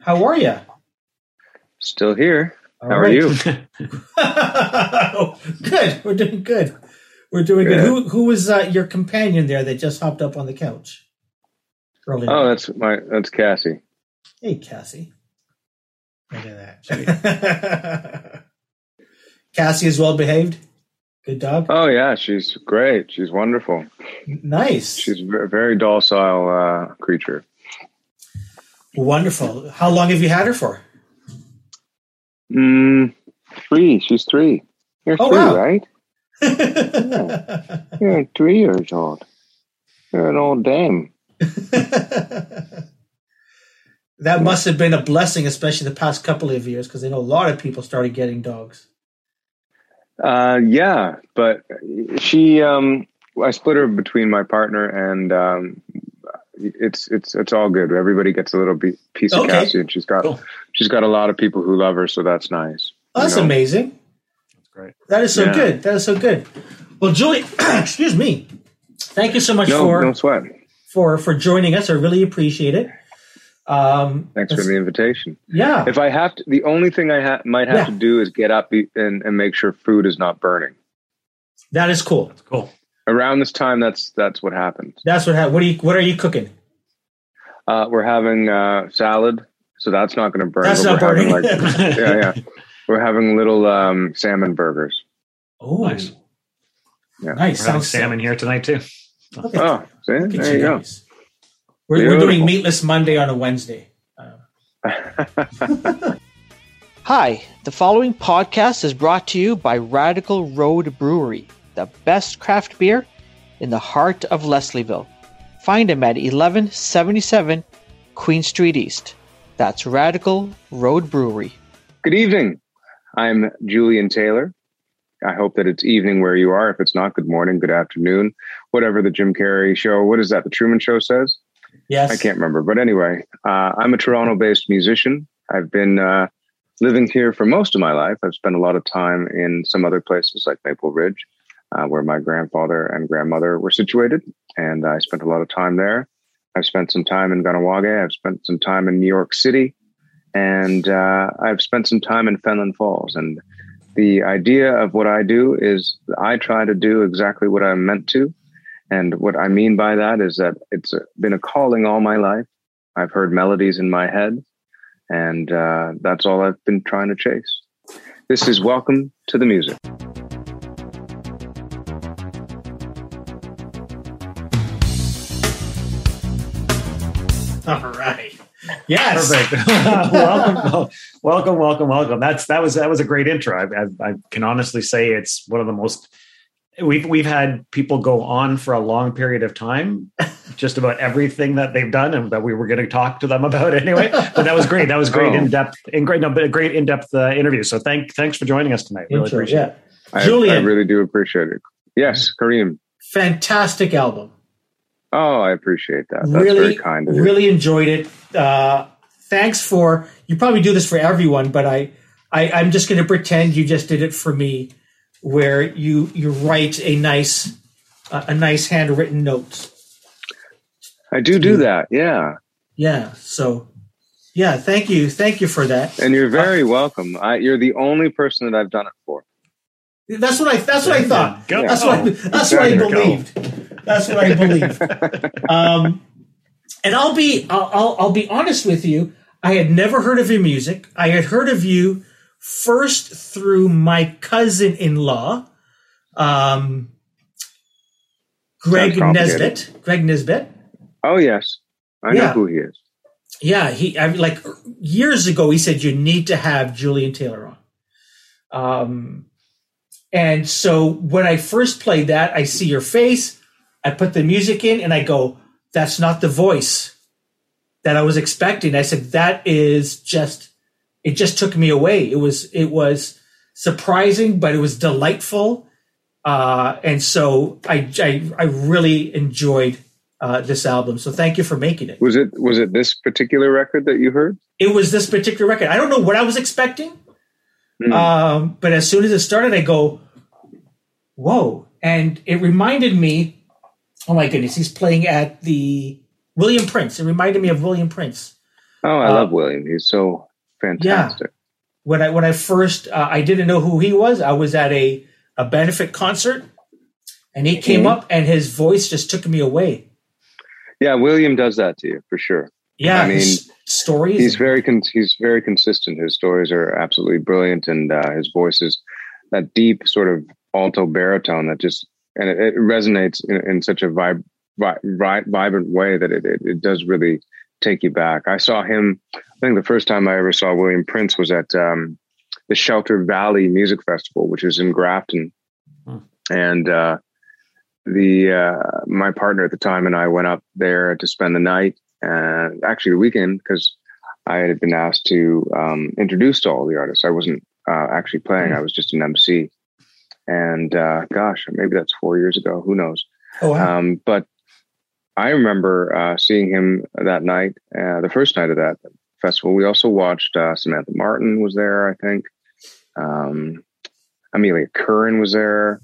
How are you? Still here. All How are right. you? good. We're doing good. We're doing good. Good. Who who was uh, your companion there that just hopped up on the couch? Earlier. Oh, that's my that's Cassie. hey, Cassie. Look at that. Cassie is well behaved. Good dog. Oh yeah, she's great. She's wonderful. Nice. She's a very docile uh, creature. Wonderful. How long have you had her for? Mm, three. She's three. You're Oh, three, wow. right? You're three years old. You're an old dame. that must have been a blessing, especially the past couple of years, because I know a lot of people started getting dogs. Uh, yeah, but she, um, I split her between my partner, and um, it's it's it's all good. Everybody gets a little be- piece of Okay. Cassie, and she's got Cool. she's got a lot of people who love her, so that's nice. Oh, that's You know? amazing. That's great. That is so Yeah. good. That is so good. Well, Julie, excuse me. Thank you so much No, for no sweat. for for joining us. I really appreciate it. Um, Thanks for the invitation. yeah. If I have to, the only thing I ha- might have Yeah. to do is get up and, and make sure food is not burning. that is cool. That's cool. Around this time, that's that's what happened. That's what. Ha- what are you? What are you cooking? Uh, we're having uh, salad, so that's not going to burn. That's not we're burning. having, like, yeah, yeah. We're having little um, salmon burgers. Oh, Nice. Yeah. nice. We're Sounds salmon here tonight too. Look at, Oh, see, look at there you go. guys. We're, we're doing meatless Monday on a Wednesday. Hi, the following podcast is brought to you by Radical Road Brewery, the best craft beer in the heart of Leslieville. Find them at 1177 Queen Street East. That's Radical Road Brewery. Good evening. I'm Julian Taylor. I hope that it's evening where you are. If it's not, good morning, good afternoon, whatever the Jim Carrey show. What is that? The Truman Show says. Yes. I can't remember. But anyway, uh, I'm a Toronto based musician. I've been uh, living here for most of my life. I've spent a lot of time in some other places like Maple Ridge, uh, where my grandfather and grandmother were situated. And I spent a lot of time there. I've spent some time in Kahnawake. I've spent some time in New York City. And uh, I've spent some time in Fenelon Falls. And the idea of what I do is I try to do exactly what I'm meant to. And what I mean by that is that it's been a calling all my life. I've heard melodies in my head, and uh, that's all I've been trying to chase. This is Welcome to the Music. All right. Yes. Perfect. welcome, welcome, welcome, welcome. That's that was that was a great intro. I, I, I can honestly say it's one of the most. We've we've had people go on for a long period of time, just about everything that they've done, and that we were going to talk to them about anyway. But that was great. That was great Oh. in depth, in great, no, but a great in depth uh, interview. So thank thanks for joining us tonight. Really Intro, appreciate yeah. it. I, Julian. I really do appreciate it. Yes, Kareem. Fantastic album. Oh, I appreciate that. That's really, very kind of you. really enjoyed it. Uh, thanks for you. Probably do this for everyone, but I, I I'm just going to pretend you just did it for me, where you you write a nice uh, a nice handwritten note. I do do that. Yeah, Yeah. So, yeah. Thank you. Thank you for that. and you're very welcome. I, you're the only person that I've done it for. That's what I. That's what I thought. Go. That's what. I, that's what I Exactly. believed. That's what I believe. Um, and I'll be. I'll, I'll. I'll be honest with you. I had never heard of your music. I had heard of you first through my cousin-in-law, um, Greg. Nesbitt. Greg Nesbitt. Oh yes, I Yeah. know who he is. Yeah, he I, like years ago he said you need to have Julian Taylor on. Um and so when I first played that, I see your face, I put the music in and I go, that's not the voice that I was expecting. I said that is just it just took me away. It was it was surprising, but it was delightful. Uh and so I I, I really enjoyed uh, this album. So thank you for making it. Was it was it this particular record that you heard? it was this particular record. I don't know what I was expecting, Hmm. um, but as soon as it started, I go, "Whoa!" And it reminded me, oh my goodness, he's playing at the William Prince. It reminded me of William Prince. Oh, I Uh, love William. He's so fantastic. Yeah. When I when I first uh, I didn't know who he was. I was at a a benefit concert, and he came Mhm. up, and his voice just took me away. Yeah, William does that to you for sure. Yeah, I mean, his stories. He's very con- he's very consistent. His stories are absolutely brilliant, and uh, his voice is that deep sort of alto baritone that just and it, it resonates in, in such a vib- vi- vi- vibrant way that it, it it does really take you back. I saw him. I think the first time I ever saw William Prince was at um, the Shelter Valley Music Festival, which is in Grafton, Hmm. and uh, the uh, my partner at the time and I went up there to spend the night and actually the weekend because I had been asked to um, introduce to all the artists. I wasn't uh, actually playing; I was just an MC. And uh, gosh, maybe that's four years ago. Who knows? oh, wow. Um, but I remember uh, seeing him that night, uh, the first night of that festival. We also watched uh, Samantha Martin was there, I think. Um, Amelia Curran was there.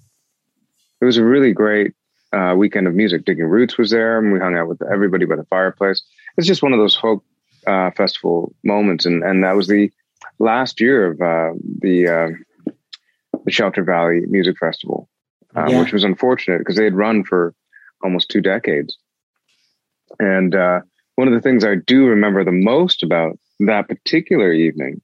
It was a really great uh, weekend of music. Digging Roots was there, and we hung out with everybody by the fireplace. It's just one of those folk uh, festival moments, and and that was the last year of uh, the uh, the Shelter Valley Music Festival, uh, Yeah. which was unfortunate because they had run for almost two decades. And uh, one of the things I do remember the most about that particular evening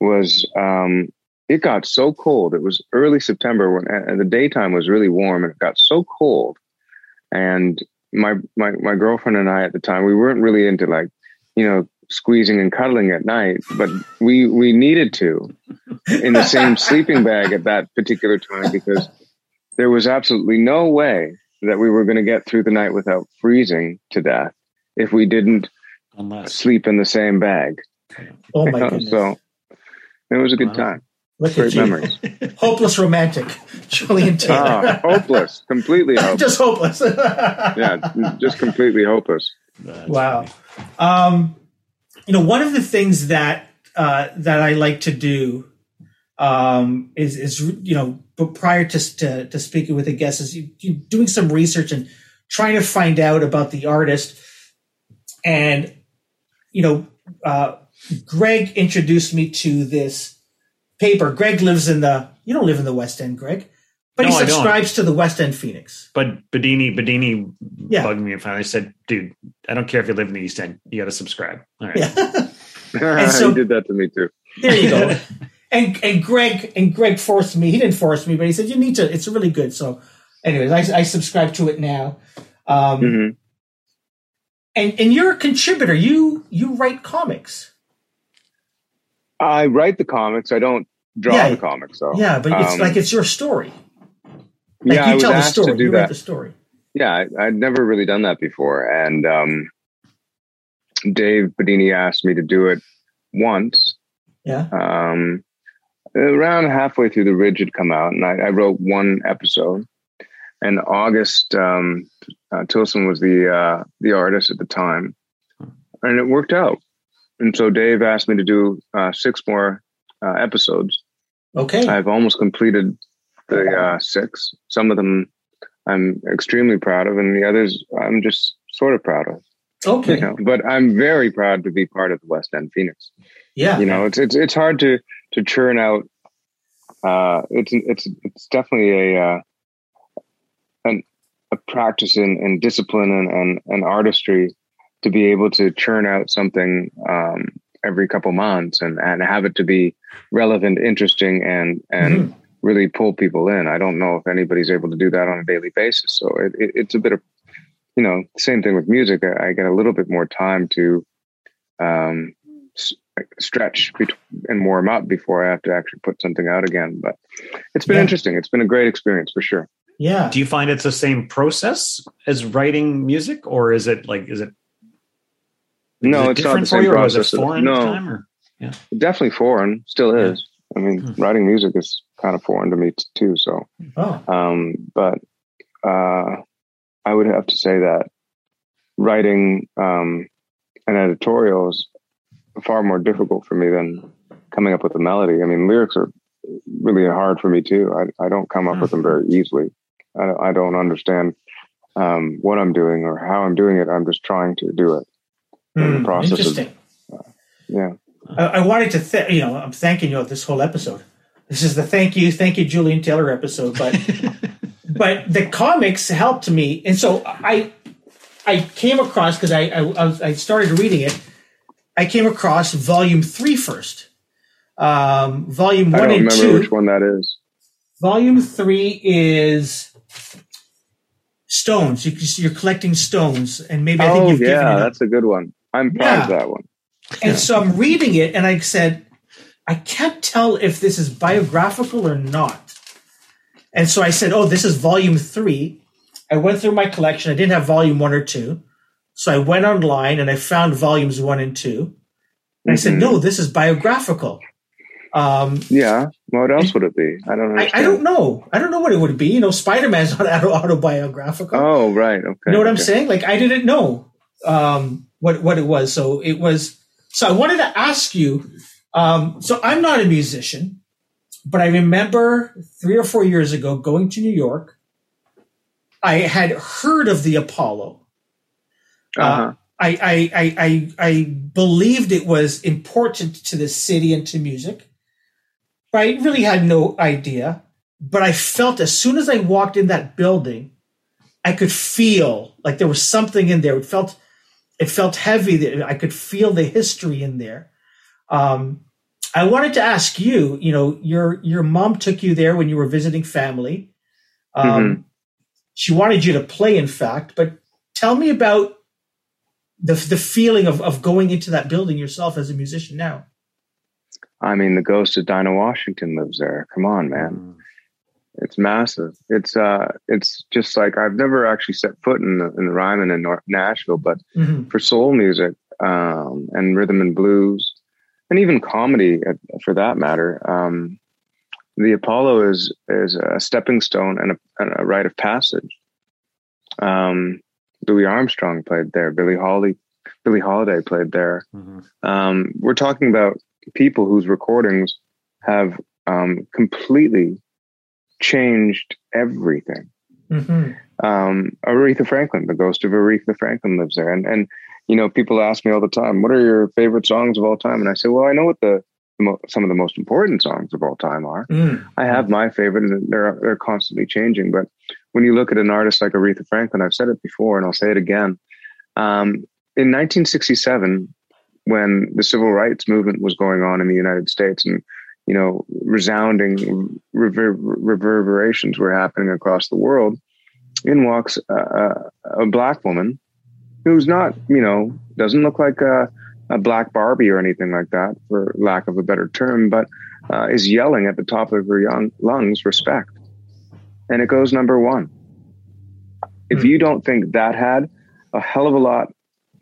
was um, it got so cold. It was early September when and the daytime was really warm, and it got so cold. And my my my girlfriend and I at the time we weren't really into like you know squeezing and cuddling at night, but we we needed to in the same sleeping bag at that particular time because there was absolutely no way that we were going to get through the night without freezing to death if we didn't Unless sleep in the same bag. oh my goodness! so it was a good Wow. time. Look Great at you, memories. hopeless romantic, Julian Taylor. Ah, hopeless, completely hopeless. just hopeless. yeah, just completely hopeless. That's Wow. funny. Um, you know, one of the things that uh, that I like to do um, is is you know, but prior to to, to speaking with a guest, is you, you doing some research and trying to find out about the artist. And you know, uh, Greg introduced me to this paper. Greg lives in the you don't live in the West End, Greg, but No, he subscribes to the West End Phoenix. But Bidini, Bidini Yeah. bugged me and finally said, "Dude, I don't care if you live in the East End. You got to subscribe." All right. Yeah. so- he did that to me too. There you go. and and Greg and Greg forced me. He didn't force me, but he said you need to. It's really good. So, anyways, I, I subscribe to it now. Um, hmm And and you're a contributor. You you write comics. I write the comics. I don't draw Yeah. the comics, though. Yeah, but it's Um, like it's your story. Like yeah, you I was tell the asked story. to do you that. the story. yeah, I, I'd never really done that before. And um, Dave Bidini asked me to do it once. Yeah. Um, around halfway through, The Ridge had come out, and I, I wrote one episode. And August um, uh, Tilson was the uh, the artist at the time, and it worked out. And so Dave asked me to do uh, six more uh, episodes. Okay. I've almost completed the uh, six. Some of them I'm extremely proud of, and the others I'm just sort of proud of. okay. You know, but I'm very proud to be part of the West End Phoenix. Yeah. You know, it's it's it's hard to to churn out. Uh, it's it's it's definitely a uh, an a practice in, in discipline and, and and artistry to be able to churn out something um, every couple months and and have it to be relevant, interesting, and and Mhm. Really pull people in. I don't know if anybody's able to do that on a daily basis. So it, it, it's a bit of, you know, same thing with music. I, I get a little bit more time to um, s- stretch bet- and warm up before I have to actually put something out again. But it's been Yeah. interesting. It's been a great experience for sure. Yeah. Do you find it's the same process as writing music, or is it like is it? No, is it it's not different the same for you, or was it process. foreign No. time, or Definitely foreign, still Yeah. is. I mean, Hmm. writing music is kind of foreign to me too. So, Oh. um, but uh, I would have to say that writing um, an editorial is far more difficult for me than coming up with a melody. I mean, lyrics are really hard for me too. I, I don't come up with them very easily. I, I don't understand um, what I'm doing or how I'm doing it. I'm just trying to do it. in the Hmm, process of- Interesting. Yeah. I, I wanted to, th- you know, I'm thanking you this whole episode. This is the thank you, thank you, Julian Taylor episode. But but the comics helped me, and so I I came across because I, I I started reading it. I came across volume three first. Um, volume I one don't and remember two. which one that is. Volume three is stones. You, you're collecting stones, and maybe I think Oh you've given yeah, it. that's a good one. I'm proud Yeah. of that one. And so I'm reading it, and I said, I can't tell if this is biographical or not. And so I said, Oh, this is volume three. I went through my collection. I didn't have volume one or two. So I went online and I found volumes one and two. And I said, Mhm. No, this is biographical. Um, Yeah. What else would it be? I don't I. I don't know. I don't know what it would be. You know, Spider Man's not autobiographical. Oh right. Okay. You know what I'm saying? Like I didn't know um, what what it was. So it was. So I wanted to ask you. Um, so I'm not a musician, but I remember three or four years ago going to New York. I had heard of the Apollo. Uh-huh. I, I, I, I, I believed it was important to the city and to music. But I really had no idea. But I felt as soon as I walked in that building, I could feel like there was something in there. It felt it felt heavy. I could feel the history in there. Um, I wanted to ask you. You know, your your mom took you there when you were visiting family. Um, Mhm. She wanted you to play, in fact. But tell me about the the feeling of of going into that building yourself as a musician now. I mean, the ghost of Dinah Washington lives there. Come on, man. Mm. It's massive. It's uh, it's just like I've never actually set foot in the, in the Ryman in North Nashville, but Mhm. for soul music um, and rhythm and blues, and even comedy uh, for that matter, um, the Apollo is is a stepping stone and a, and a rite of passage. Um, Louis Armstrong played there. Billy Holly, Billie Holiday played there. Mhm. Um, we're talking about people whose recordings have um, completely changed everything. Mhm. Um, Aretha Franklin, the ghost of Aretha Franklin lives there. And, and, you know, people ask me all the time, what are your favorite songs of all time? And I say, well, I know what the, the mo- some of the most important songs of all time are. Mm. I have my favorite and they're, they're constantly changing. But when you look at an artist like Aretha Franklin, I've said it before and I'll say it again. Um, in 1967, when the civil rights movement was going on in the United States and, you know, resounding rever- reverberations were happening across the world, in walks a, a black woman who's not, you know, doesn't look like a, a black Barbie or anything like that, for lack of a better term, but uh, is yelling at the top of her young lungs, respect. And it goes number one. If Hmm. you don't think that had a hell of a lot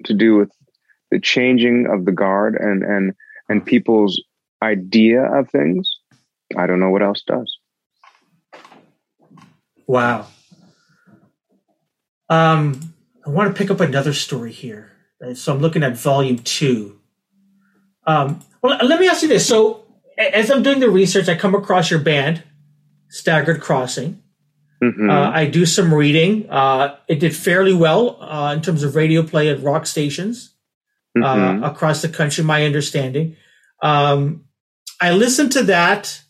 to do with the changing of the guard and, and, and people's idea of things, I don't know what else does. Wow. Um, I want to pick up another story here. Uh, So I'm looking at volume two. Um, well, let me ask you this. So as I'm doing the research, I come across your band, Staggered Crossing. Mhm. Uh, I do some reading. Uh, it did fairly well uh, in terms of radio play at rock stations uh, across the country. My understanding. Um, I listened to that.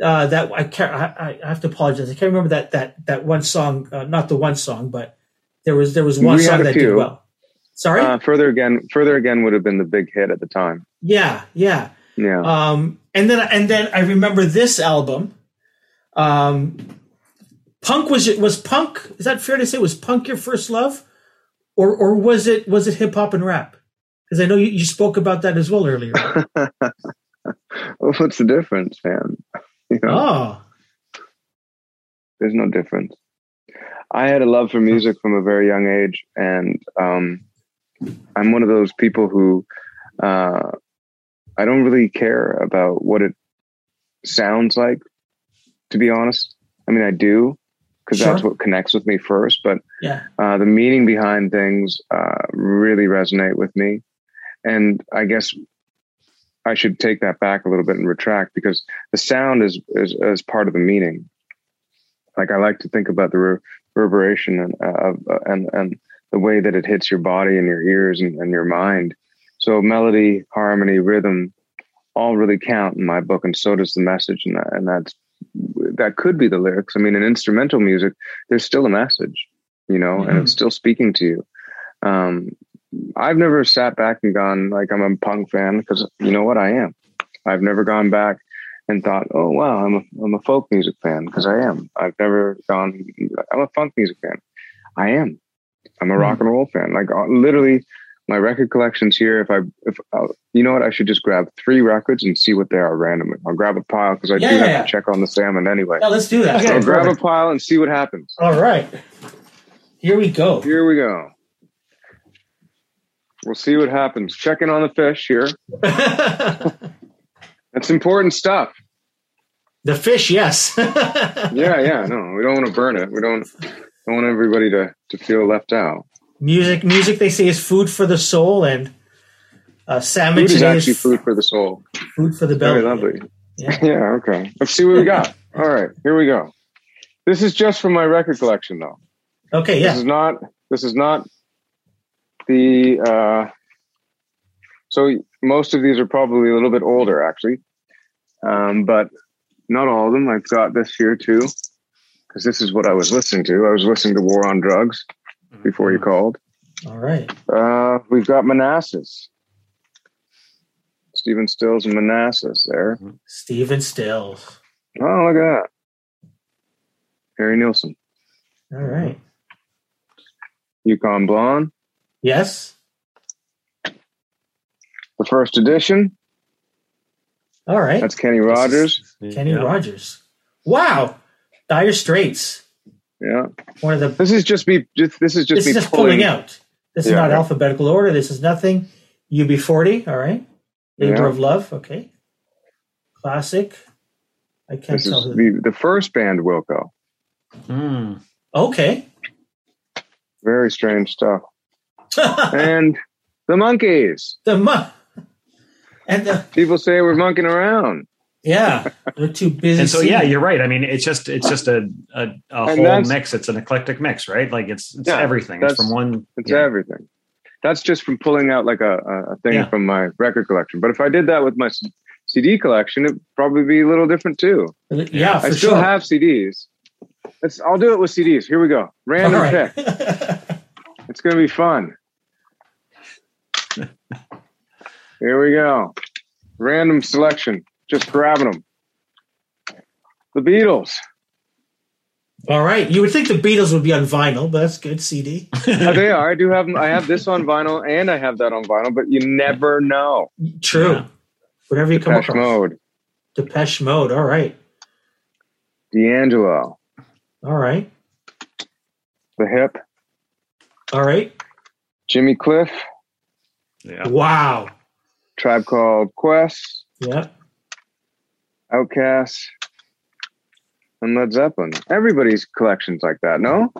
Uh, that I can't. I, I have to apologize. I can't remember that that that one song. Uh, not the one song, but there was there was one We song that did well. Sorry. Uh, further again, further again would have been the big hit at the time. yeah, yeah. Yeah. Um, and then and then I remember this album. Um, punk was it was punk? Is that fair to say? Was punk your first love, or or was it was it hip hop and rap? Because I know you, you spoke about that as well earlier. Well, What's the difference, man? You know, oh, there's no difference. I had a love for music from a very young age, and um, I'm one of those people who uh, I don't really care about what it sounds like. To be honest, I mean I do because that's what connects with me first. But yeah. uh, the meaning behind things uh, really resonate with me. And I guess I should take that back a little bit and retract because the sound is is, is part of the meaning. Like I like to think about the reverberation and uh, uh, and and the way that it hits your body and your ears and, and your mind. So melody, harmony, rhythm, all really count in my book, and so does the message, and that, and that's that could be the lyrics. I mean, in instrumental music, there's still a message, you know, mm-hmm. and it's still speaking to you. Um, I've never sat back and gone like I'm a punk fan because you know what I am. I've never gone back and thought, oh wow, I'm a I'm a folk music fan because I am. I've never gone. I'm a funk music fan. I am. I'm a mm-hmm. rock and roll fan. Like uh, literally, my record collection's here. If I if uh, you know what, I should just grab three records and see what they are randomly. I'll grab a pile because I yeah, do yeah, have yeah. to check on the salmon anyway. Yeah, let's do that. Okay, so I'll grab a pile and see what happens. All right, here we go. Here we go. We'll see what happens. Checking on the fish here. That's important stuff. The fish, yes. yeah, yeah. No, we don't want to burn it. We don't don't want everybody to to feel left out. Music, music. They say is food for the soul, and uh, salmon food is actually food for the soul. Food for the belly. Very lovely. Yeah. yeah. Okay. Let's see what we got. All right. Here we go. This is just from my record collection, though. Okay. Yeah. This is not. This is not the. uh So most of these are probably a little bit older, actually, um, but not all of them. I've got this here too because this is what I was listening to. I was listening to War on Drugs before you mm-hmm. called. All right. Uh, we've got Manassas. Stephen Stills and Manassas there. Mm-hmm. Stephen Stills. Oh, look at that. Harry Nilsson. All right. Yukon Blonde. Yes. The first edition. All right. That's Kenny Rogers. Kenny yeah. Rogers. Wow. Dire Straits. Yeah. One of the. This is just me. Just, this is just this me is just pulling, pulling out. This is not alphabetical order. This is nothing. UB40. All right. Labor yeah. of Love. Okay. Classic. I can't this tell. the, the first band Wilco. Hmm. Okay. Very strange stuff. and the Monkees. The mon- and the people say we're monkeying around. Yeah, they're too busy. and so, yeah, you're right. I mean, it's just it's just a a, a whole mix. It's an eclectic mix, right? Like it's it's yeah, everything. It's from one. It's yeah. everything. That's just from pulling out like a, a thing yeah. from my record collection. But if I did that with my CD collection, it'd probably be a little different too. Yeah, I still sure. have CDs. Let's, I'll do it with CDs. Here we go. Random right. pick. it's gonna be fun. Here we go. Random selection just grabbing them. The Beatles. All right, you would think the Beatles would be on vinyl, but that's good CD. oh, they are. I do have. I have this on vinyl, and I have that on vinyl, but you never know. True. Yeah. Whatever you Depeche come across. Mode. Depeche Mode. All right. D'Angelo. All right. The Hip. All right. Jimmy Cliff. Yeah. Wow. Tribe Called Quest. Yeah. OutKast, and Led Zeppelin. Everybody's collections like that, no?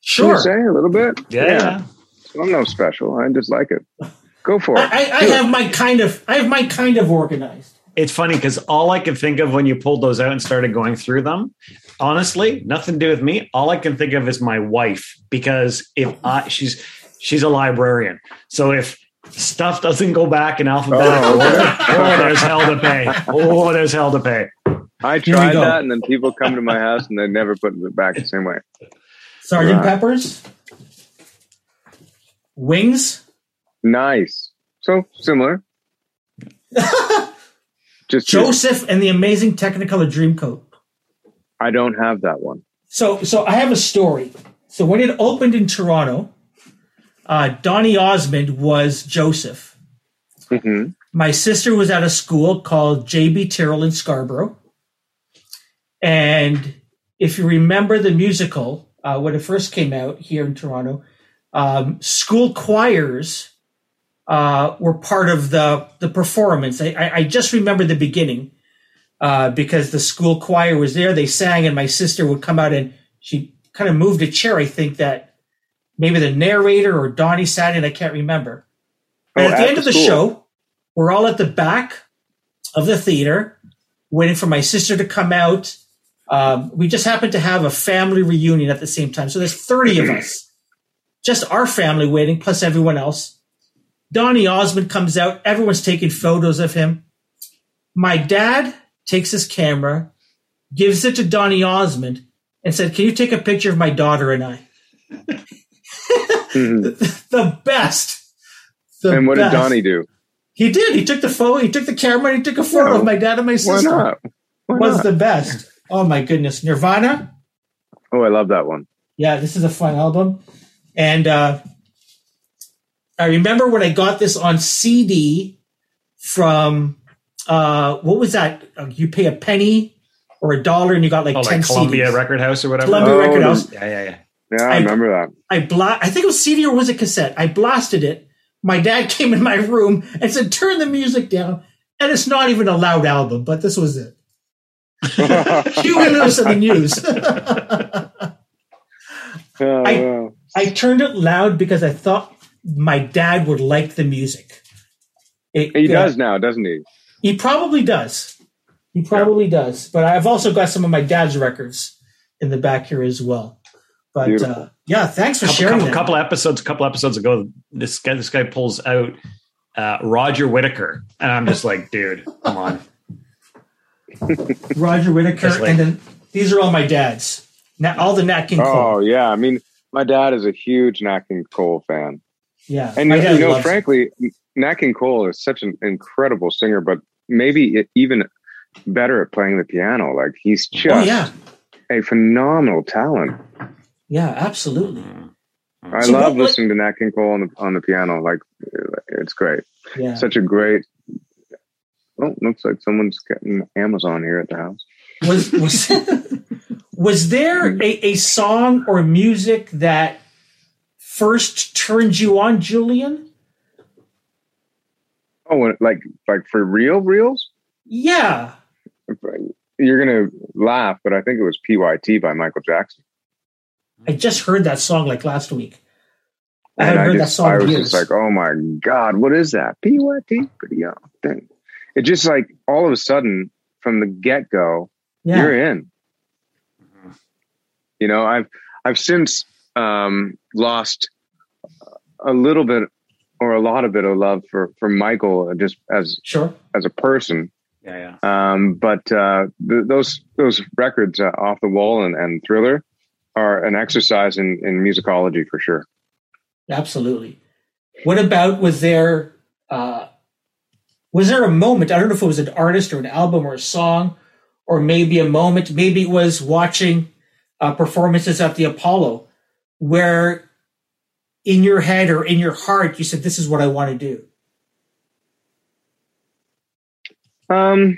Sure. say a little bit? Yeah. yeah. So I'm no special. I just like it. Go for it. I, I have it. my kind of I have my kind of organized. It's funny because all I can think of when you pulled those out and started going through them, honestly, nothing to do with me. All I can think of is my wife because if I she's she's a librarian. So if stuff doesn't go back in alphabetical oh, order, oh, there's hell to pay. Oh, there's hell to pay. I tried that, and then people come to my house and they never put it back the same way. Sergeant Peppers, Wings. Nice. So similar. Just Joseph and the Amazing Technicolor Dreamcoat. I don't have that one. So, so I have a story. So when it opened in Toronto, uh, Donny Osmond was Joseph. Mm-hmm. My sister was at a school called JB Tyrrell in Scarborough. And if you remember the musical, uh, when it first came out here in Toronto, um, school choirs uh, were part of the, the performance. I, I, I just remember the beginning uh, because the school choir was there. They sang, and my sister would come out and she kind of moved a chair, I think, that maybe the narrator or Donny sat in, I can't remember. But oh, at the end of the school. show, we're all at the back of the theater waiting for my sister to come out. Um, we just happened to have a family reunion at the same time. So there's 30 of us, just our family waiting, plus everyone else. Donny Osmond comes out. Everyone's taking photos of him. My dad takes his camera, gives it to Donny Osmond, and said, "Can you take a picture of my daughter and I?" Mhm. the best. The and what best. did Donny do? He did. He took the photo. He took the camera. and He took a photo Yeah. of my dad and my sister. Why sister. not? Why Was not? the best. Oh my goodness, Nirvana. oh, I love that one. Yeah, this is a fun album, and uh, I remember when I got this on CD from uh, what was that? Uh, you pay a penny or a dollar, and you got like Oh, ten like Columbia CDs. Record House or whatever. Columbia Oh, Record House. Yeah, yeah, yeah. Yeah, I, I- remember that. I bla- I think it was CD or was it cassette? I blasted it. My dad came in my room and said, "Turn the music down." And it's not even a loud album, but this was it. Huey Lewis and the News. Oh, I- wow. I turned it loud because I thought my dad would like the music. It- He yeah, does now, doesn't he? He probably does. He probably does. But I've also got some of my dad's records in the back here as well. But uh, yeah, thanks for couple, sharing couple, that. couple episodes, a couple episodes ago, this guy, this guy pulls out uh, Roger Whittaker, and I'm just like, dude, come on. Roger Whittaker, like- and then these are all my dad's. Now all the Nat King Cole. Oh, yeah. I mean, my dad is a huge Nat King Cole fan. yeah, And, my you know, loves frankly, Nat King Cole is such an incredible singer, but maybe it- even better at playing the piano. Like, he's just Oh yeah, a phenomenal talent. Yeah, absolutely. Mm-hmm. I So love what- what- listening to Nat King Cole on the, on the piano. Like, it's great. Yeah. Such a great. Oh, looks like someone's getting Amazon here at the house. was was was there a, a song or music that first turned you on, Julian? Oh, like like for real reels? Yeah. You're gonna laugh, but I think it was PYT by Michael Jackson. I just heard that song like last week. I And haven't I heard that song I was years. just like, oh my god, what is that? PYT, pretty young thing. It just like all of a sudden from the get go, yeah. you're in. You know, I've I've since um, lost a little bit or a lot of bit of love for for Michael just as Sure. as a person. Yeah, yeah. Um, but uh, th- those those records, uh, off the wall and, and Thriller, are an exercise in in musicology for sure. Absolutely. What about was there uh was there a moment, I don't know if it was an artist or an album or a song, or maybe a moment, maybe it was watching uh, performances at the Apollo, where in your head or in your heart you said, This is what I want to do. Um,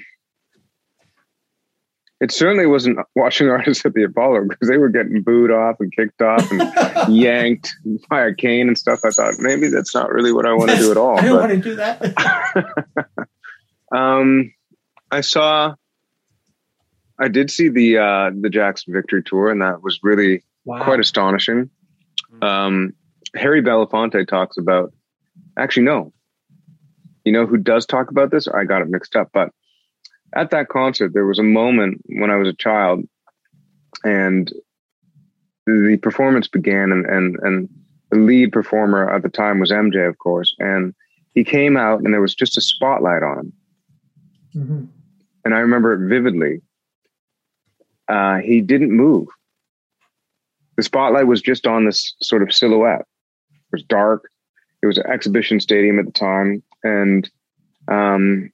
it certainly wasn't watching artists at the Apollo because they were getting booed off and kicked off and yanked by a cane and stuff. I thought maybe that's not really what I want to do at all. I don't want to do that. um, I saw, I did see the uh, the Jackson Victory Tour, and that was really wow. quite astonishing. Um, Harry Belafonte talks about, actually, no. You know who does talk about this? I got it mixed up, but at that concert, there was a moment when I was a child, and the performance began, and and and the lead performer at the time was MJ, of course, and he came out, and there was just a spotlight on him, Mhm. and I remember it vividly. Uh, he didn't move. The spotlight was just on this sort of silhouette. It was dark. It was an exhibition stadium at the time, and um,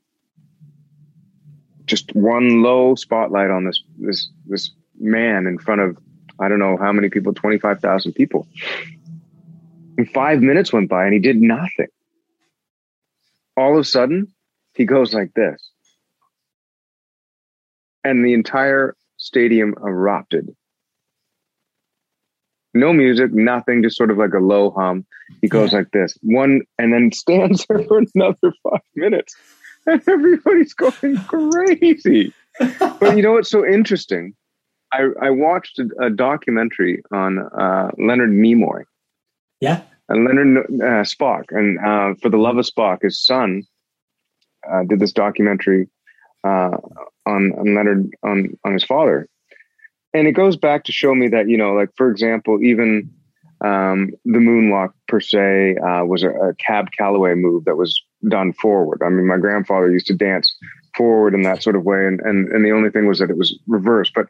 just one low spotlight on this this this man in front of I don't know how many people, twenty five thousand people. And five minutes went by, and he did nothing. All of a sudden, he goes like this, and the entire stadium erupted. No music, nothing, just sort of like a low hum. He goes Yeah. like this, one, and then stands there for another five minutes, and everybody's going crazy. but you know what's so interesting? I, I watched a, a documentary on uh, Leonard Nimoy, Yeah. and Leonard uh, Spock, and uh, for the love of Spock, his son uh, did this documentary uh, on, on Leonard on on his father, and it goes back to show me that you know, like for example, even um, the moonwalk per se uh, was a, a cab Calloway move that was done forward. I mean, my grandfather used to dance forward in that sort of way, and and, and the only thing was that it was reversed. But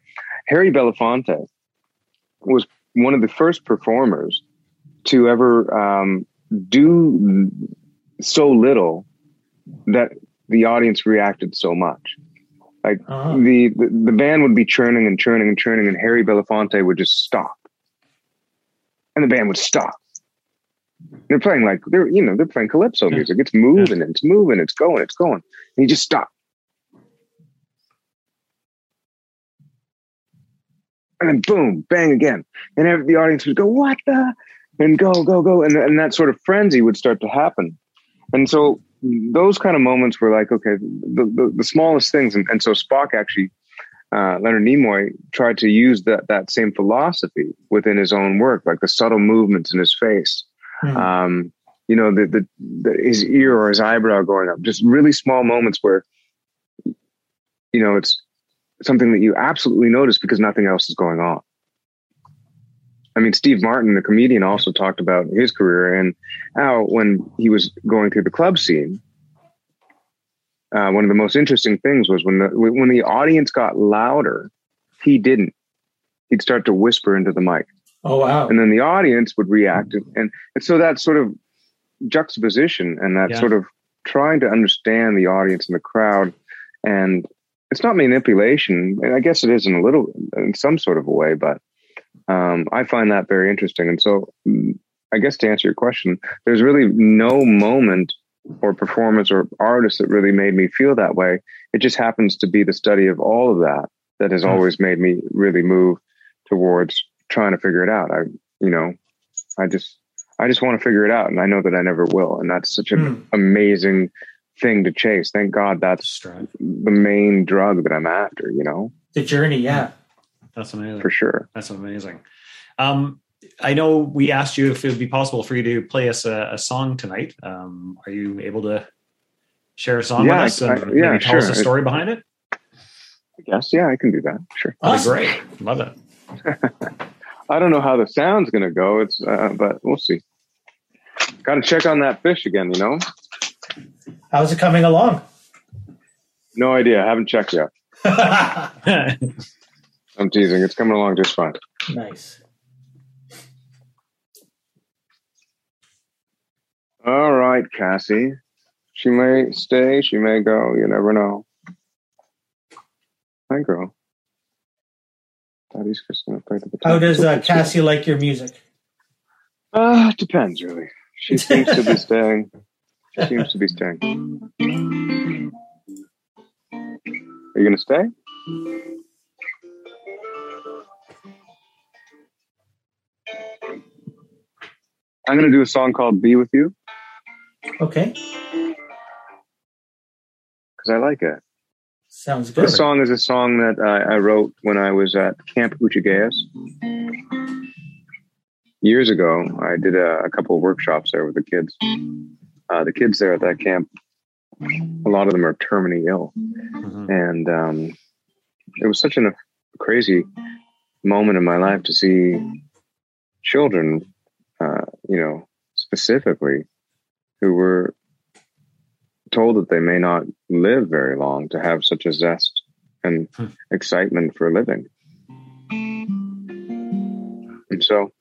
Harry Belafonte was one of the first performers to ever um, do so little that the audience reacted so much. Like uh-huh. the, the, the band would be churning and churning and churning, and Harry Belafonte would just stop, and the band would stop. They're playing like they're you know they're playing calypso yeah. music. It's moving, yeah. it's moving, it's going, it's going. And he just stopped, and then boom, bang again, and the audience would go, "What the?" and go, go, go, and and that sort of frenzy would start to happen. And so those kind of moments were like, okay, the, the, the smallest things. And, and, so Spock actually, uh, Leonard Nimoy tried to use that, that same philosophy within his own work, like the subtle movements in his face. Mm. Um, you know, the, the, the, his ear or his eyebrow going up, just really small moments where, you know, it's something that you absolutely notice because nothing else is going on. I mean, Steve Martin, the comedian, also talked about his career and how when he was going through the club scene, uh, one of the most interesting things was when the when the audience got louder, he didn't. He'd start to whisper into the mic. Oh wow! And then the audience would react, and, and so that sort of juxtaposition and that yeah. sort of trying to understand the audience and the crowd, and it's not manipulation. I guess it is in a little, in some sort of a way, but um, I find that very interesting. And so, I guess to answer your question, there's really no moment or performance or artist that really made me feel that way. It just happens to be the study of all of that that has mm. always made me really move towards trying to figure it out. I, you know, I just, I just want to figure it out, and I know that I never will. And that's such an mm. amazing thing to chase. Thank God that's the main drug that I'm after. You know, the journey. Yeah. That's amazing. For sure. That's amazing. Um, I know we asked you if it would be possible for you to play us a, a song tonight. Um, are you able to share a song yeah, with us and I, yeah, maybe tell sure. us the story behind it? I guess, yeah, I can do that. Sure. That'd be great. Love it. I don't know how the sound's going to go. It's, uh, but we'll see. Got to check on that fish again, you know? How's it coming along? No idea. I haven't checked yet. I'm teasing. It's coming along just fine. Nice. All right, Cassie. She may stay, she may go. You never know. Hi, girl. Daddy's just going to play the guitar. How does uh, Cassie like your music? Uh, it depends, really. She seems to be staying. She seems to be staying. Are you going to stay? I'm going to do a song called Be With You. Okay. Because I like it. Sounds good. This song is a song that I, I wrote when I was at Camp Oochigeas. Years ago, I did a, a couple of workshops there with the kids. Uh, the kids there at that camp, a lot of them are terminally ill. Mm-hmm. And um, it was such an, a crazy moment in my life to see children uh, you know, specifically, who were told that they may not live very long to have such a zest and hmm. excitement for living. And so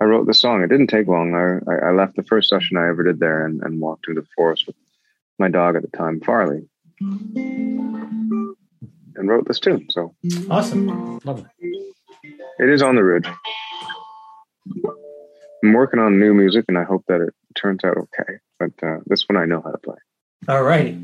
I wrote the song. It didn't take long. I, I left the first session I ever did there and, and walked through the forest with my dog at the time, Farley, and wrote this tune. So awesome. Love it. It is on the ridge. I'm working on new music, and I hope that it turns out okay. But uh, this one I know how to play. All right.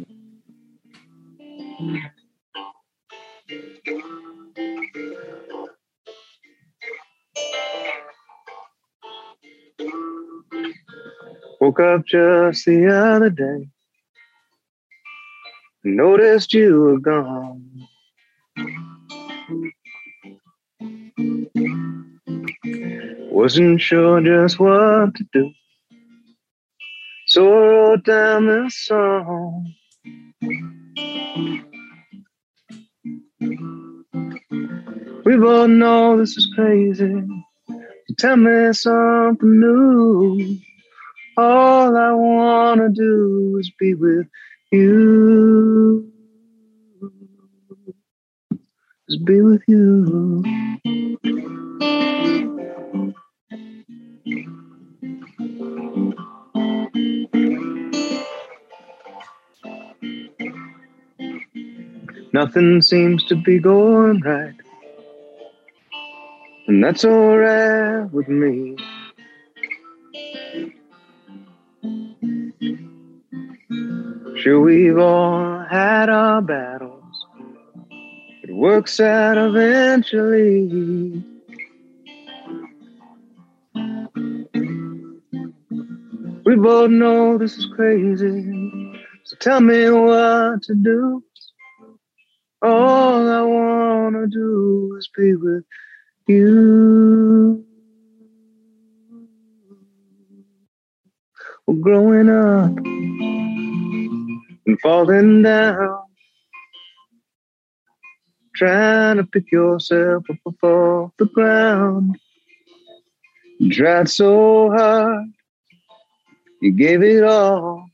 Woke up just the other day, noticed you were gone. Wasn't sure just what to do. So I wrote down this song. We both know this is crazy. tell me something new. All I wanna do is be with you. Is be with you. Nothing seems to be going right. And that's alright with me. Sure, we've all had our battles. It works out eventually. We both know this is crazy. So tell me what to do. All I wanna do is be with you. Well, growing up and falling down, trying to pick yourself up off the ground. You tried so hard, you gave it all.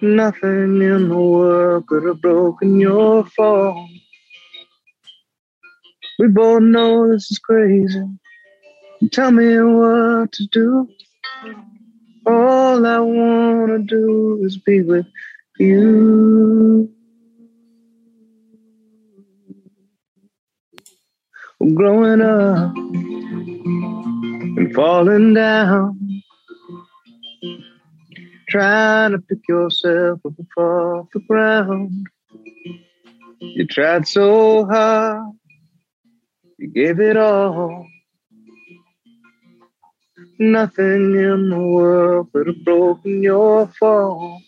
Nothing in the world could have broken your fall. We both know this is crazy. Tell me what to do. All I wanna do is be with you. Growing up and falling down, trying to pick yourself up off the ground. You tried so hard, you gave it all. Nothing in the world could have broken your fall.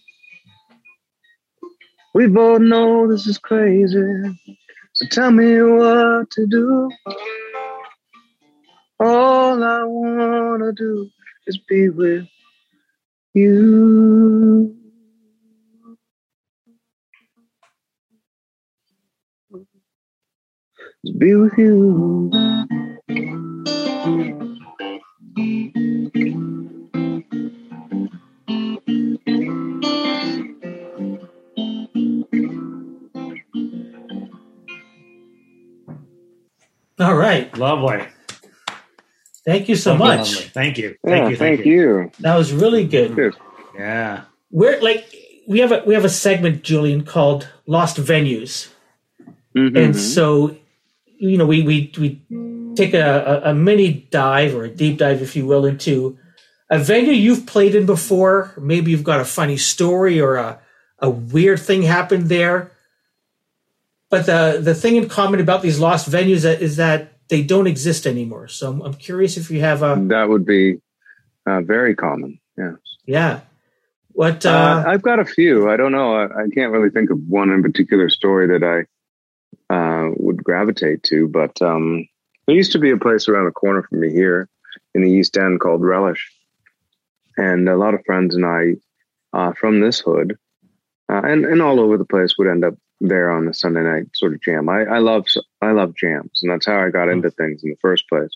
We both know this is crazy, so tell me what to do. All I wanna do is be with you. Just be with you. All right. Lovely. Thank you so Lovely, much. lovely. Thank you. Yeah, Thank you. thank, you. That was really good. Good. Yeah. We're like we have a we have a segment, Julian, called Lost Venues. Mhm. And so, you know, we we we take a, a, a mini dive or a deep dive, if you will, into a venue you've played in before. Maybe you've got a funny story or a, a weird thing happened there. But the the thing in common about these lost venues is that they don't exist anymore. So I'm, I'm curious if you have a that would be uh, very common. Yeah. yeah. What Uh, uh, I've got a few. I don't know. I, I can't really think of one in particular story that I uh, would gravitate to, but um, there used to be a place around the corner from me here in the East End called Relish, and a lot of friends and I uh, from this hood uh, and and all over the place would end up there on the Sunday night sort of jam. I, I love I love jams, and that's how I got into things in the first place.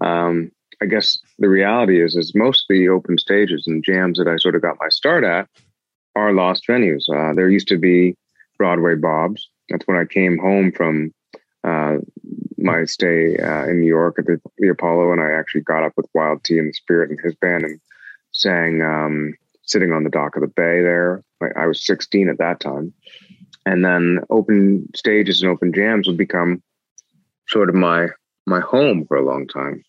Um, I guess the reality is, is most of the open stages and jams that I sort of got my start at are lost venues. Uh, there used to be Broadway Bob's. That's when I came home from uh, my stay uh, in New York at the, the Apollo, and I actually got up with Wild T and the Spirit and his band and sang um, sitting on the dock of the bay there. I, I was 16 at that time. And then open stages and open jams would become sort of my my home for a long time.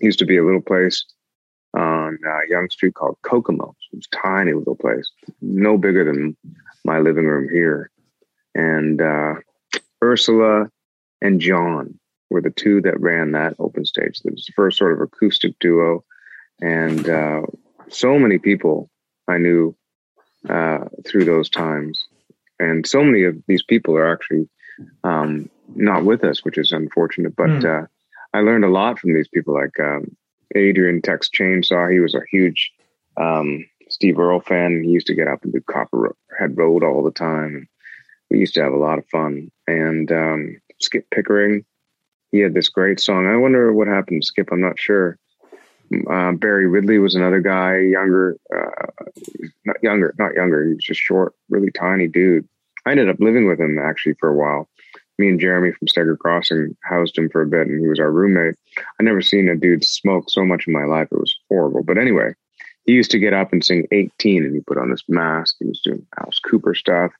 It used to be a little place on uh, Yonge Street called Kokomo. It was a tiny little place, no bigger than my living room here. And uh, Ursula and John were the two that ran that open stage. It was the first sort of acoustic duo, and uh, so many people I knew uh, through those times. And so many of these people are actually um, not with us, which is unfortunate. But Hmm. uh, I learned a lot from these people, like um, Adrian Tex Chainsaw. He was a huge um, Steve Earle fan. He used to get up and do Copperhead Road all the time. We used to have a lot of fun. And um, Skip Pickering, he had this great song. I wonder what happened Skip. I'm not sure. Uh, Barry Ridley was another guy, younger, uh, not younger, not younger. He was just short, really tiny dude. I ended up living with him actually for a while. Me and Jeremy from Steger Crossing housed him for a bit, and he was our roommate. I never seen a dude smoke so much in my life. It was horrible. But anyway, he used to get up and sing 18, and he put on this mask. He was doing Alice Cooper stuff.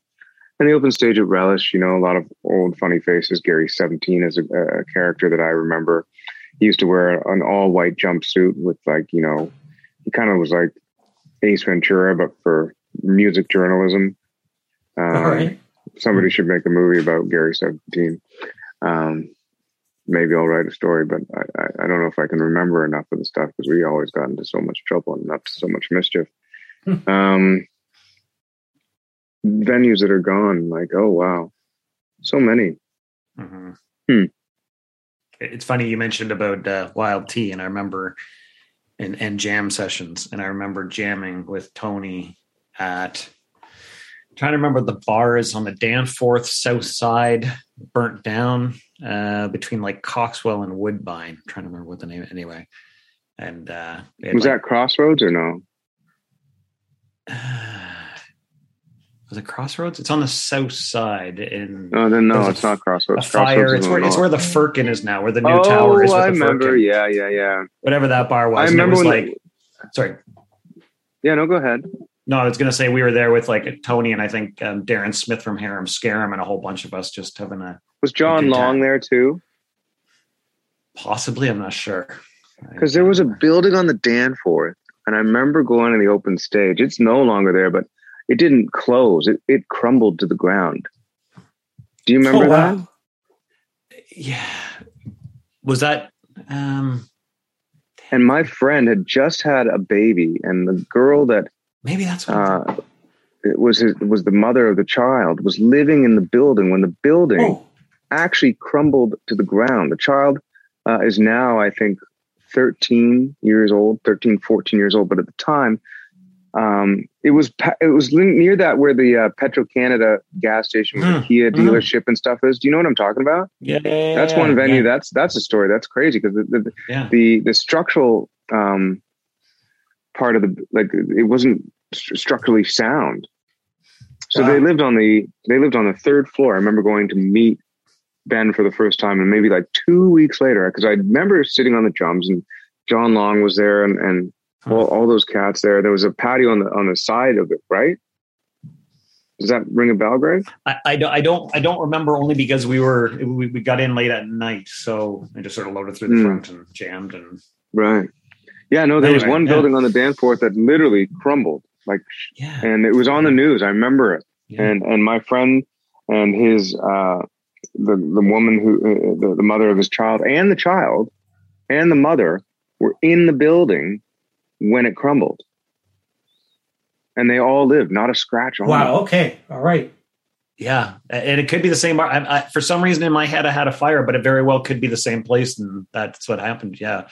And the open stage at Relish, you know, a lot of old funny faces. Gary 17 is a, a character that I remember. He used to wear an all white jumpsuit with like, you know, he kind of was like Ace Ventura, but for music journalism. Um, All right. Somebody should make a movie about Gary 17. Um, maybe I'll write a story, but I, I, I don't know if I can remember enough of the stuff because we always got into so much trouble and up to so much mischief. um, venues that are gone, like, oh, wow. So many. Mm-hmm. Hmm. It's funny you mentioned about uh, Wild T, and I remember and and jam sessions, and I remember jamming with Tony at. I'm trying to remember the bars on the Danforth South Side, burnt down uh, between like Coxwell and Woodbine. I'm trying to remember what the name anyway. And uh, Was like, that Crossroads or no? was it Crossroads? It's on the south side in Oh, then no, a it's not a Crossroads. fire. Crossroads It's where it's the where the. Firkin is now, where the new oh, tower is. I the remember. Firkin. Yeah, yeah, yeah. whatever that bar was. I remember was like, sorry, yeah, no, go ahead. no, I was going to say we were there with like Tony and I think um, Darren Smith from Harem Scarem and a whole bunch of us just having a Was John Long time. there too? possibly. I'm not sure Because there was a building on the Danforth, and I remember going to the open stage. It's no longer there, but it didn't close. It it crumbled to the ground. Do you remember Oh, that? wow. yeah. Was that um And my friend had just had a baby, and the girl that maybe that's what uh, it was his, was the mother of the child was living in the building when the building Oh, actually crumbled to the ground. The child uh, is now, I think, 13 years old, 13, 14 years old. But at the time, um, it was it was near that where the uh, Petro Canada gas station, with the Mm, Kia mhm. dealership and stuff is. Do you know what I'm talking about? yeah, yeah, That's one venue. Yeah, That's that's a story. That's crazy because the, the yeah. the the structural um, part of the like it wasn't st- structurally sound. So Wow. they lived on the they lived on the third floor. I remember going to meet Ben for the first time, and maybe like two weeks later, because I remember sitting on the drums and John Long was there, and and all, all those cats there. There was a patio on the on the side of it, right? Does that ring a bell, Greg? I, I don't I don't I don't remember only because we were we, we got in late at night, so I just sort of loaded through the Hmm. front and jammed and Right. Yeah, no, there was Anyway, one yeah. building on the Danforth that literally crumbled, like, yeah. and it was on the news. I remember it. yeah. and and my friend and his uh the the woman who uh, the, the mother of his child and the child and the mother were in the building when it crumbled and they all lived not a scratch on them. wow. Okay. All right. Yeah, and it could be the same. I, I, for some reason, in my head, I had a fire, but it very well could be the same place, and that's what happened. Yeah.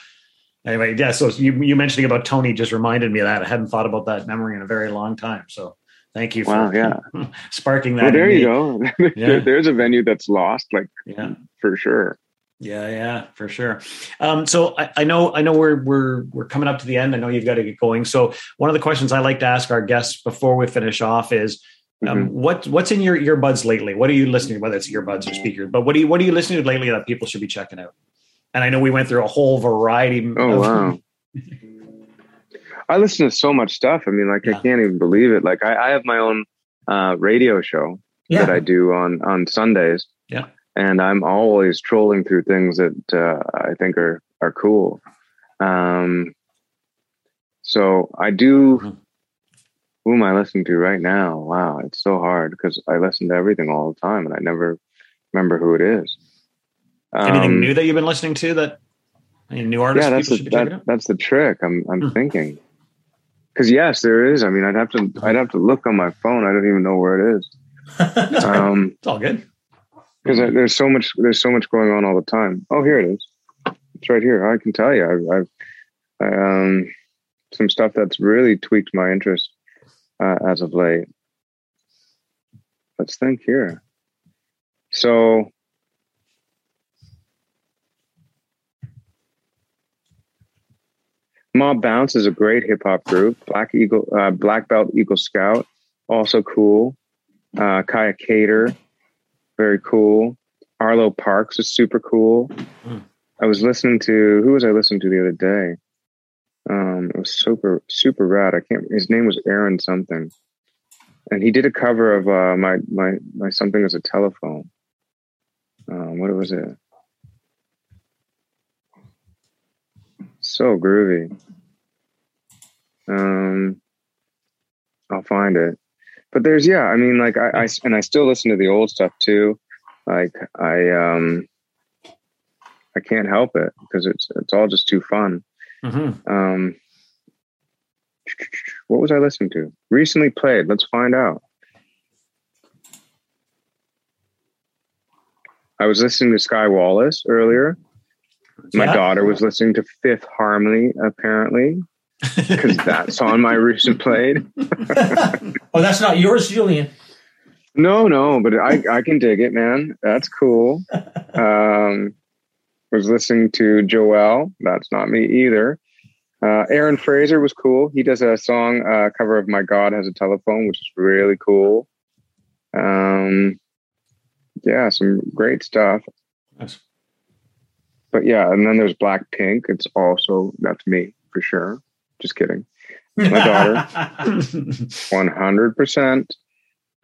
Anyway, yeah. So you you mentioning about Tony just reminded me of that. I hadn't thought about that memory in a very long time. So thank you for Wow, yeah. sparking that. well in there me. you go Yeah. there's a venue that's lost like Yeah. for sure Yeah, yeah, for sure. Um, so I, I know, I know we're we're we're coming up to the end. I know you've got to get going. So one of the questions I like to ask our guests before we finish off is, um, Mhm. what what's in your earbuds lately? What are you listening? to, Whether it's earbuds or speakers, but what do you what are you listening to lately that people should be checking out? And I know we went through a whole variety. oh of, wow i listen to so much stuff i mean like Yeah. i can't even believe it like i, I have my own uh radio show that I do on on Sundays. Yeah. And I'm always trolling through things that uh, I think are are cool. Um, so I do. Mhm. Who am I listening to right now? Wow, it's so hard because I listen to everything all the time, and I never remember who it is. Anything Um, new that you've been listening to that any new artists yeah, that's people the, should be checking that, that's the trick. I'm I'm Hmm. thinking because yes, there is. I mean, I'd have to I'd have to look on my phone. I don't even know where it is. Um, It's all good because there's so much there's so much going on all the time. Oh, here it is. It's right here. I can tell you, I've, I've um, some stuff that's really tweaked my interest uh, as of late. Let's think here. So. Mob Bounce is a great hip hop group. Black Eagle, uh, Black Belt Eagle Scout, also cool. Uh, Kaya Cater, very cool. Arlo Parks is super cool. Hmm. I was listening to who was I listening to the other day? Um, it was super super rad. I can't. His name was Aaron something, and he did a cover of uh, my my my something as a telephone. Um, what was it? So groovy. Um, I'll find it. But there's yeah, I mean, like I, I and I still listen to the old stuff too. Like I um, I can't help it because it's it's all just too fun. Mhm. Um, what was I listening to? Recently played. Let's find out. I was listening to Skye Wallace earlier. My Yeah. daughter was listening to Fifth Harmony, apparently, because that's on my recent played. oh, that's not yours, Julian. No, no, but I, I can dig it, man. That's cool. Um, was listening to Joel. That's not me either. Uh, Aaron Frazer was cool. He does a song uh, cover of "My God Has a Telephone," which is really cool. Um, yeah, some great stuff. Nice. But yeah, and then there's Blackpink. It's also that's me for sure. Just kidding. My daughter. One hundred percent.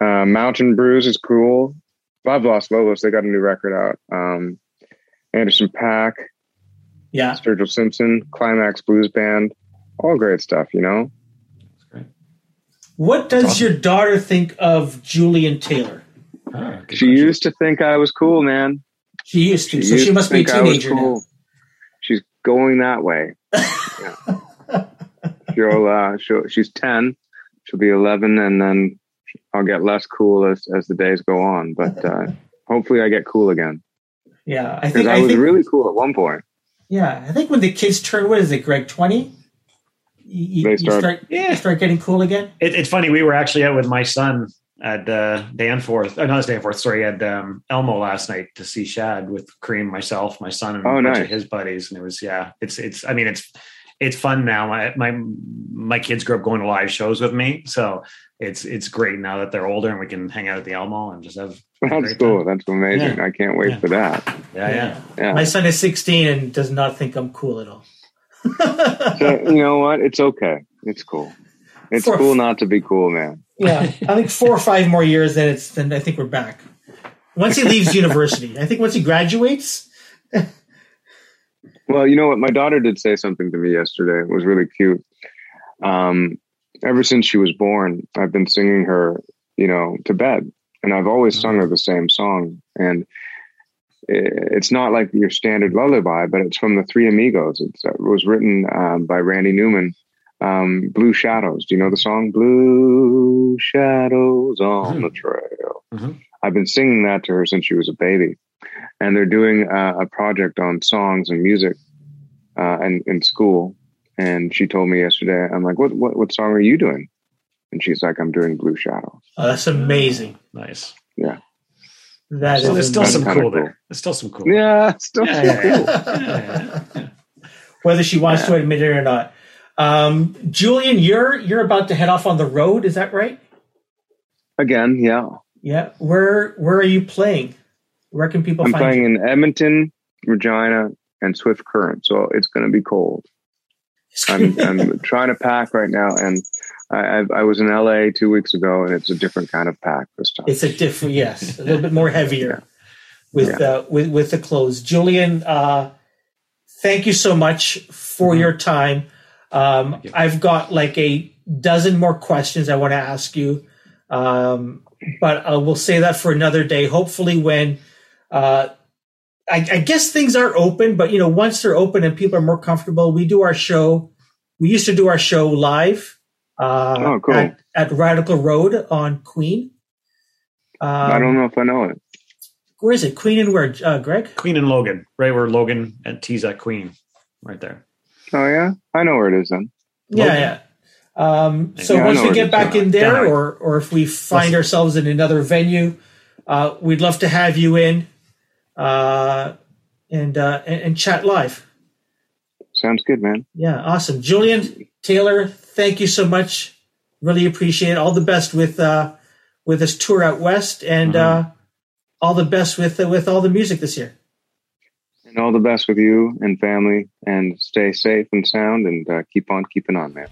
Uh, Mountain Brews is cool. Bob Los Lobos, they got a new record out. Um, Anderson Paak, yeah. Sturgill Simpson, Climax Blues Band, all great stuff, you know. What does Awesome. your daughter think of Julian Taylor? Good She question. used to think I was cool, man. She used to, so used she to must be a think I was teenager now. She's going that way. Yeah. She'll, uh, she'll, she's ten. She'll be eleven, and then I'll get less cool as as the days go on. But uh, hopefully, I get cool again Yeah, I think. I, I was think. really cool at one point. yeah, I think when the kids turn, what is it, Greg? Twenty. You, They you start- start, Yeah. you start getting cool again. It, it's funny. We were actually out with my son at uh, Danforth. Oh, not Danforth. Sorry, at um, Elmo last night to see Shad with Cream, myself, my son, and Oh, a bunch nice. of his buddies. And it was yeah. It's it's. I mean, it's it's fun now. My my my kids grew up going to live shows with me, so it's it's great now that they're older and we can hang out at the Elmo and just have a That's cool. time. That's amazing. I can't wait Yeah. for that. Yeah, yeah. Yeah. My son is sixteen and does not think I'm cool at all. So, you know what? It's okay. It's cool. It's For- cool not to be cool, man. yeah, I think four or five more years, then it's then I think we're back. Once he leaves university, I think once he graduates, Well, you know what? My daughter did say something to me yesterday. It was really cute. Um, ever since she was born, I've been singing her, you know, to bed, and I've always sung her the same song. And it's not like your standard lullaby, but it's from the Three Amigos. It's, it was written um, by Randy Newman. Um, Blue Shadows. Do you know the song? Blue Shadows on the trail. Mhm. I've been singing that to her since she was a baby, and they're doing uh, a project on songs and music uh, and in school. And she told me yesterday, I'm like, what, what, what song are you doing? And she's like, I'm doing Blue Shadows. oh, that's amazing. Nice. That So is there's still some cool cool. there. There's still some cool. Yeah, still Yeah, yeah, cool. yeah. Yeah, yeah, yeah. whether she wants to admit it or not. Um, Julian, you're you're about to head off on the road. Is that right? Again, yeah. Yeah. Where where are you playing? Where can people I'm find playing you? in Edmonton, Regina, and Swift Current, so it's going to be cold. I'm, I'm trying to pack right now, and I, I, I was in LA two weeks ago, and it's a different kind of pack this time. it's a different, yes, a little bit more heavier with uh, with with the clothes. Julian, uh, thank you so much for your time. Um, you. I've got like a dozen more questions I want to ask you, um, but uh, we'll say that for another day. Hopefully, when uh, I, I guess things are open, but you know, once they're open and people are more comfortable, we do our show. We used to do our show live uh, Oh, cool. at, at Radical Road on Queen. Um, I don't know if I know it. Where is it? Queen and where? Uh, Greg? Queen and Logan, right where Logan and tease at Queen, right there. Oh yeah, I know where it is then. Yeah, Logan. yeah. Um, so Yeah, once we get back in there, or or if we find Listen. ourselves in another venue, uh, we'd love to have you in uh, and, uh, and and chat live. Sounds good, man. Yeah, awesome. Julian Taylor, thank you so much. Really appreciate it. All the best with uh, with this tour out west, and Mm-hmm. uh, all the best with uh, with all the music this year. And all the best with you and family, and stay safe and sound, and uh, keep on keeping on, man.